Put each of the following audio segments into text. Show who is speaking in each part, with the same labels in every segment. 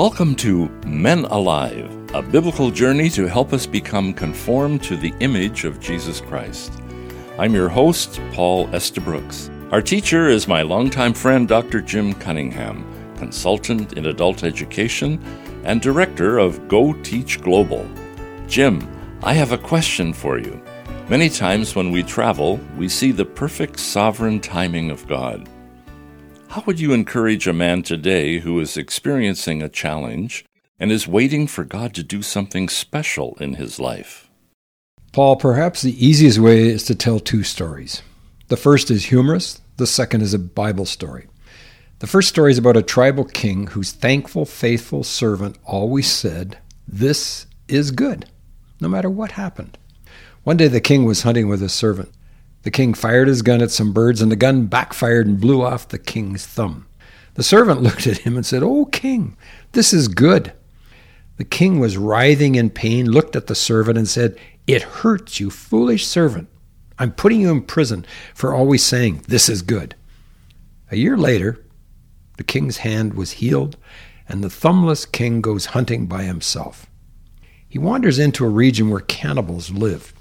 Speaker 1: Welcome to Men Alive, a biblical journey to help us become conformed to the image of Jesus Christ. I'm your host, Paul Estabrooks. Our teacher is my longtime friend, Dr. Jim Cunningham, consultant in adult education and director of Go Teach Global. Jim, I have a question for you. Many times when we travel, we see the perfect sovereign timing of God. How would you encourage a man today who is experiencing a challenge and is waiting for God to do something special in his life?
Speaker 2: Paul, perhaps the easiest way is to tell two stories. The first is humorous, the second is a Bible story. The first story is about a tribal king whose thankful, faithful servant always said, This is good, no matter what happened. One day the king was hunting with his servant. The king fired his gun at some birds, and the gun backfired and blew off the king's thumb. The servant looked at him and said, Oh, king, this is good. The king was writhing in pain, looked at the servant, and said, It hurts, you foolish servant. I'm putting you in prison for always saying, This is good. A year later, the king's hand was healed, and the thumbless king goes hunting by himself. He wanders into a region where cannibals live.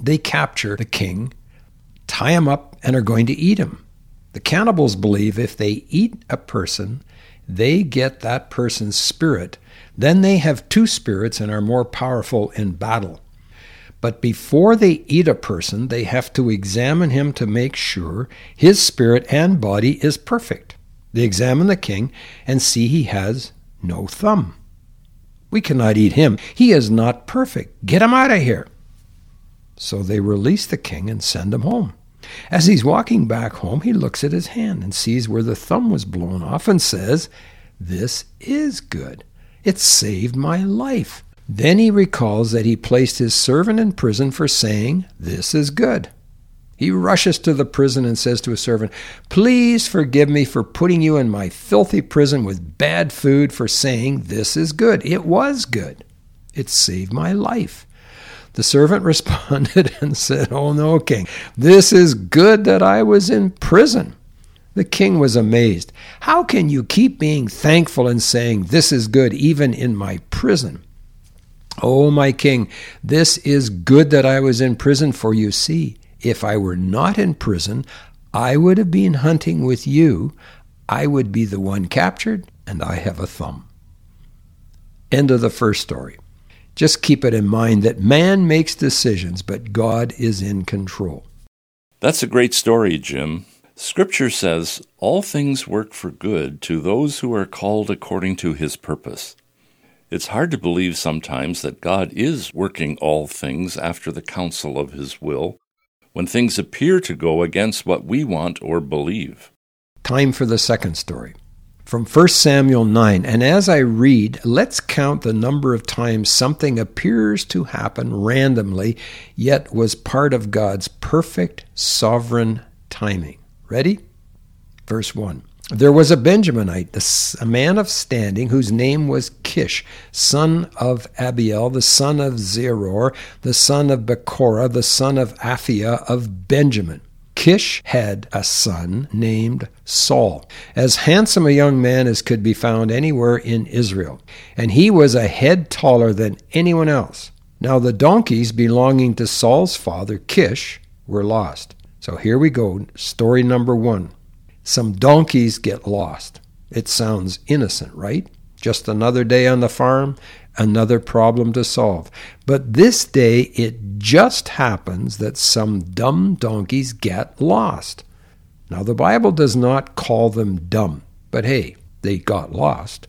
Speaker 2: They capture the king, tie him up, and are going to eat him. The cannibals believe if they eat a person, they get that person's spirit. Then they have two spirits and are more powerful in battle. But before they eat a person, they have to examine him to make sure his spirit and body is perfect. They examine the king and see he has no thumb. We cannot eat him. He is not perfect. Get him out of here. So they release the king and send him home. As he's walking back home, he looks at his hand and sees where the thumb was blown off and says, This is good. It saved my life. Then he recalls that he placed his servant in prison for saying, This is good. He rushes to the prison and says to his servant, Please forgive me for putting you in my filthy prison with bad food for saying, This is good. It was good. It saved my life. The servant responded and said, Oh no, king, this is good that I was in prison. The king was amazed. How can you keep being thankful and saying, This is good, even in my prison? Oh, my king, this is good that I was in prison, for you see, if I were not in prison, I would have been hunting with you. I would be the one captured, and I have a thumb. End of the first story. Just keep it in mind that man makes decisions, but God is in control.
Speaker 1: That's a great story, Jim. Scripture says, All things work for good to those who are called according to his purpose. It's hard to believe sometimes that God is working all things after the counsel of his will when things appear to go against what we want or believe.
Speaker 2: Time for the second story from 1 Samuel 9. And as I read, let's count the number of times something appears to happen randomly, yet was part of God's perfect sovereign timing. Ready? Verse 1. There was a Benjaminite, a man of standing, whose name was Kish, son of Abiel, the son of Zeror, the son of Bechorath, the son of Aphiah of Benjamin. Kish had a son named Saul, as handsome a young man as could be found anywhere in Israel, and he was a head taller than anyone else. Now the donkeys belonging to Saul's father, Kish, were lost. So here we go, story number one. Some donkeys get lost. It sounds innocent, right? Just another day on the farm, another problem to solve. But this day it just happens that some dumb donkeys get lost. Now, the Bible does not call them dumb, but hey, they got lost.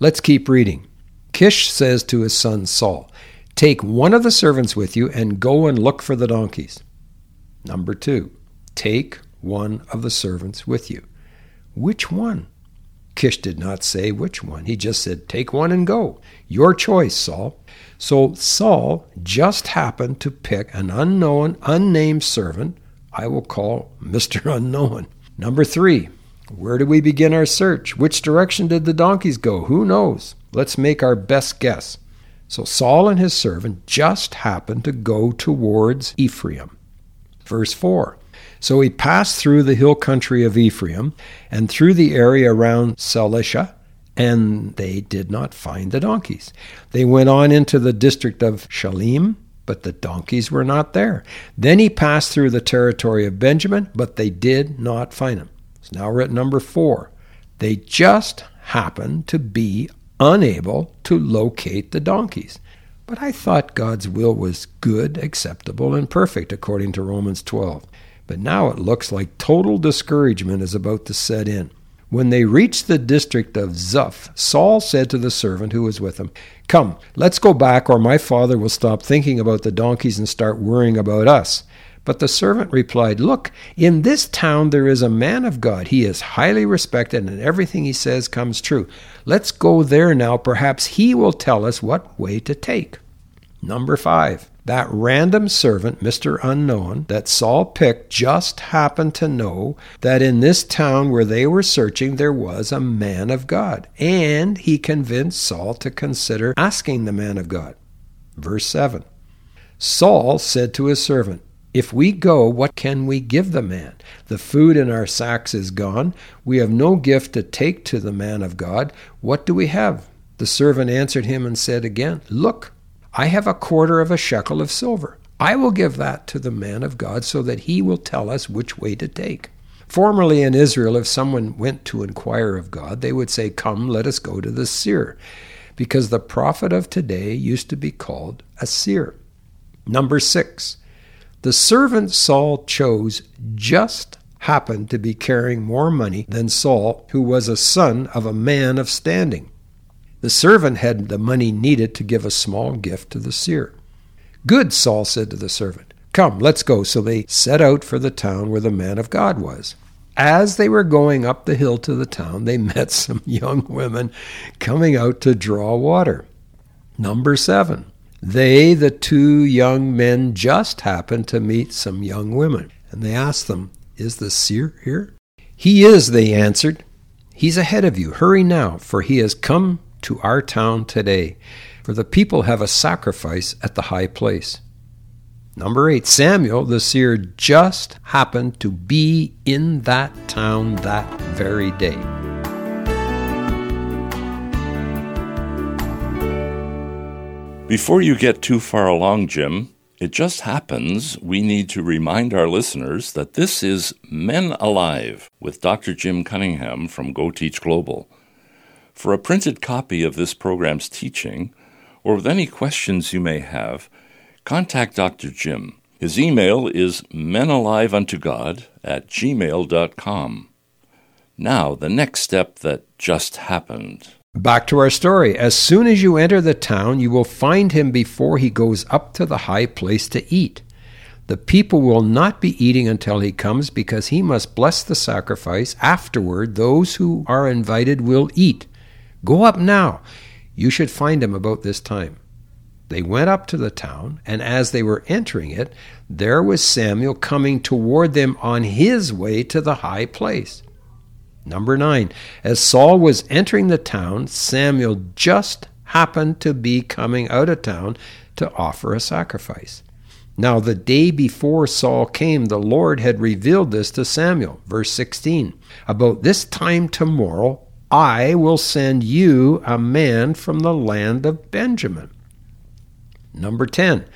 Speaker 2: Let's keep reading. Kish says to his son Saul, Take one of the servants with you and go and look for the donkeys. Number two, take one of the servants with you. Which one? Kish did not say which one. He just said, Take one and go. Your choice, Saul. So Saul just happened to pick an unknown, unnamed servant I will call Mr. Unknown. Number three, where do we begin our search? Which direction did the donkeys go? Who knows? Let's make our best guess. So Saul and his servant just happened to go towards Ephraim. Verse 4 so he passed through the hill country of Ephraim and through the area around Shalisha and they did not find the donkeys. They went on into the district of Shalim, but the donkeys were not there. Then he passed through the territory of Benjamin, but they did not find them. It's now written number four. They just happened to be unable to locate the donkeys. But I thought God's will was good, acceptable, and perfect, according to Romans 12. But now it looks like total discouragement is about to set in. When they reached the district of Zuph, Saul said to the servant who was with him, Come, let's go back, or my father will stop thinking about the donkeys and start worrying about us. But the servant replied, Look, in this town there is a man of God. He is highly respected, and everything he says comes true. Let's go there now. Perhaps he will tell us what way to take. Number five. That random servant, Mr. Unknown, that Saul picked just happened to know that in this town where they were searching there was a man of God, and he convinced Saul to consider asking the man of God. Verse 7 Saul said to his servant, If we go, what can we give the man? The food in our sacks is gone. We have no gift to take to the man of God. What do we have? The servant answered him and said again, Look, I have a quarter of a shekel of silver. I will give that to the man of God so that he will tell us which way to take. Formerly in Israel, if someone went to inquire of God, they would say, Come, let us go to the seer, because the prophet of today used to be called a seer. Number six, the servant Saul chose just happened to be carrying more money than Saul, who was a son of a man of standing. The servant had the money needed to give a small gift to the seer. Good, Saul said to the servant. Come, let's go. So they set out for the town where the man of God was. As they were going up the hill to the town, they met some young women coming out to draw water. Number seven. They, the two young men, just happened to meet some young women. And they asked them, Is the seer here? He is, they answered. He's ahead of you. Hurry now, for he has come to our town today, for the people have a sacrifice at the high place. Number eight, Samuel the seer just happened to be in that town that very day.
Speaker 1: Before you get too far along, Jim, it just happens we need to remind our listeners that this is Men Alive with Dr. Jim Cunningham from Go Teach Global. For a printed copy of this program's teaching, or with any questions you may have, contact Dr. Jim. His email is menaliveuntogod at gmail.com. Now, the next step that just happened.
Speaker 2: Back to our story. As soon as you enter the town, you will find him before he goes up to the high place to eat. The people will not be eating until he comes because he must bless the sacrifice. Afterward, those who are invited will eat. Go up now. You should find him about this time. They went up to the town, and as they were entering it, there was Samuel coming toward them on his way to the high place. Number nine, as Saul was entering the town, Samuel just happened to be coming out of town to offer a sacrifice. Now, the day before Saul came, the Lord had revealed this to Samuel. Verse 16 About this time tomorrow, I will send you a man from the land of Benjamin. Number 10.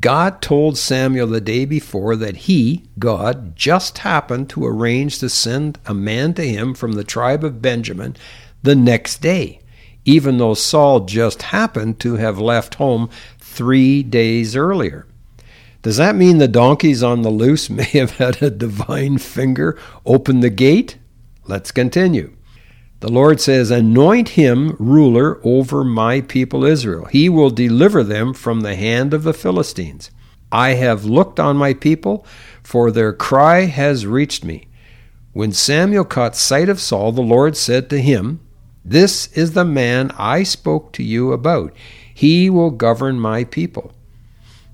Speaker 2: God told Samuel the day before that he, God, just happened to arrange to send a man to him from the tribe of Benjamin the next day, even though Saul just happened to have left home three days earlier. Does that mean the donkeys on the loose may have had a divine finger open the gate? Let's continue. The Lord says, Anoint him ruler over my people Israel. He will deliver them from the hand of the Philistines. I have looked on my people, for their cry has reached me. When Samuel caught sight of Saul, the Lord said to him, This is the man I spoke to you about. He will govern my people.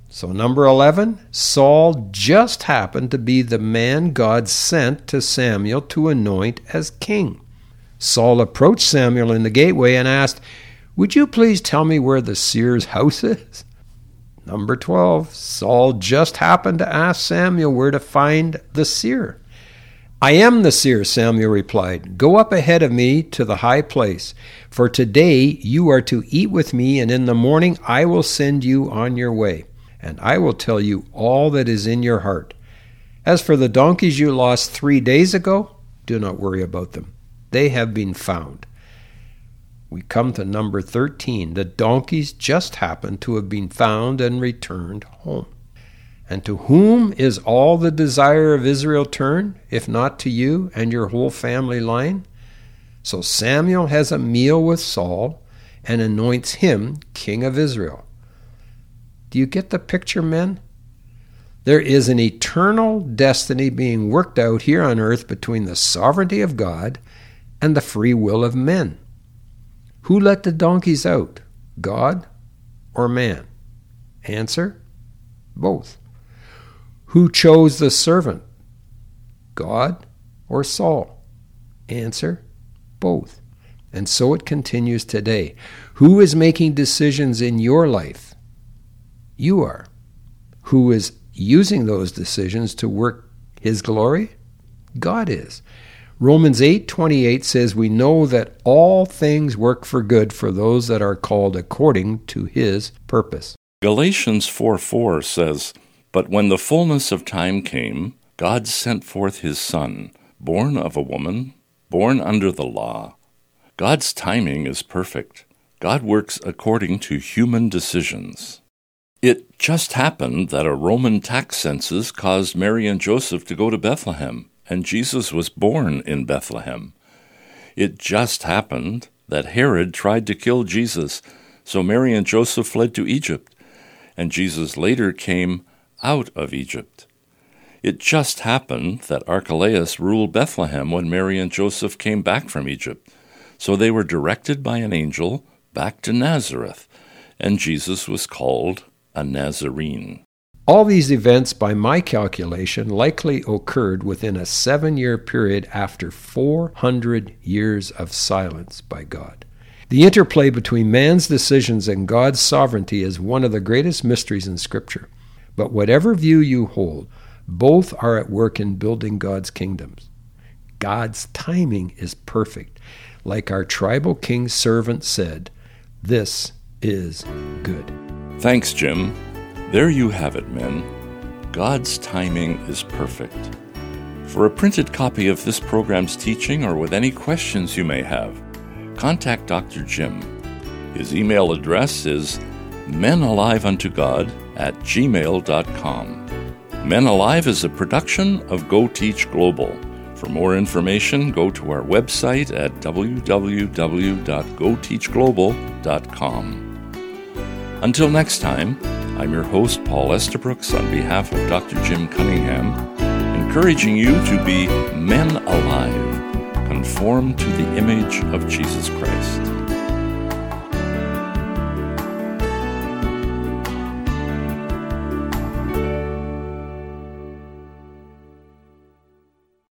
Speaker 2: So, number 11, Saul just happened to be the man God sent to Samuel to anoint as king. Saul approached Samuel in the gateway and asked, Would you please tell me where the seer's house is? Number 12, Saul just happened to ask Samuel where to find the seer. I am the seer, Samuel replied. Go up ahead of me to the high place, for today you are to eat with me, and in the morning I will send you on your way, and I will tell you all that is in your heart. As for the donkeys you lost three days ago, do not worry about them. They have been found. We come to number 13. The donkeys just happen to have been found and returned home. And to whom is all the desire of Israel turned, if not to you and your whole family line? So Samuel has a meal with Saul and anoints him king of Israel. Do you get the picture, men? There is an eternal destiny being worked out here on earth between the sovereignty of God and the free will of men. Who let the donkeys out, God or man? Answer both. Who chose the servant? God or Saul? Answer both. And so it continues today. Who is making decisions in your life? You are. Who is using those decisions to work his glory? God is. Romans 8:28 says we know that all things work for good for those that are called according to his purpose.
Speaker 1: Galatians 4:4 says, but when the fullness of time came, God sent forth his Son, born of a woman, born under the law. God's timing is perfect. God works according to human decisions. It just happened that a Roman tax census caused Mary and Joseph to go to Bethlehem, and Jesus was born in Bethlehem. It just happened that Herod tried to kill Jesus, so Mary and Joseph fled to Egypt, and Jesus later came out of Egypt. It just happened that Archelaus ruled Bethlehem when Mary and Joseph came back from Egypt, so they were directed by an angel back to Nazareth, and Jesus was called a Nazarene.
Speaker 2: All these events, by my calculation, likely occurred within a seven year period after 400 years of silence by God. The interplay between man's decisions and God's sovereignty is one of the greatest mysteries in Scripture. But whatever view you hold, both are at work in building God's kingdoms. God's timing is perfect. Like our tribal king's servant said, this is good.
Speaker 1: Thanks, Jim. There you have it, men. God's timing is perfect. For a printed copy of this program's teaching or with any questions you may have, contact Dr. Jim. His email address is men alive unto God at gmail.com. Men Alive is a production of Go Teach Global. For more information, go to our website at www.goteachglobal.com. Until next time, I'm your host, Paul Estabrooks, on behalf of Dr. Jim Cunningham, encouraging you to be men alive, conformed to the image of Jesus Christ.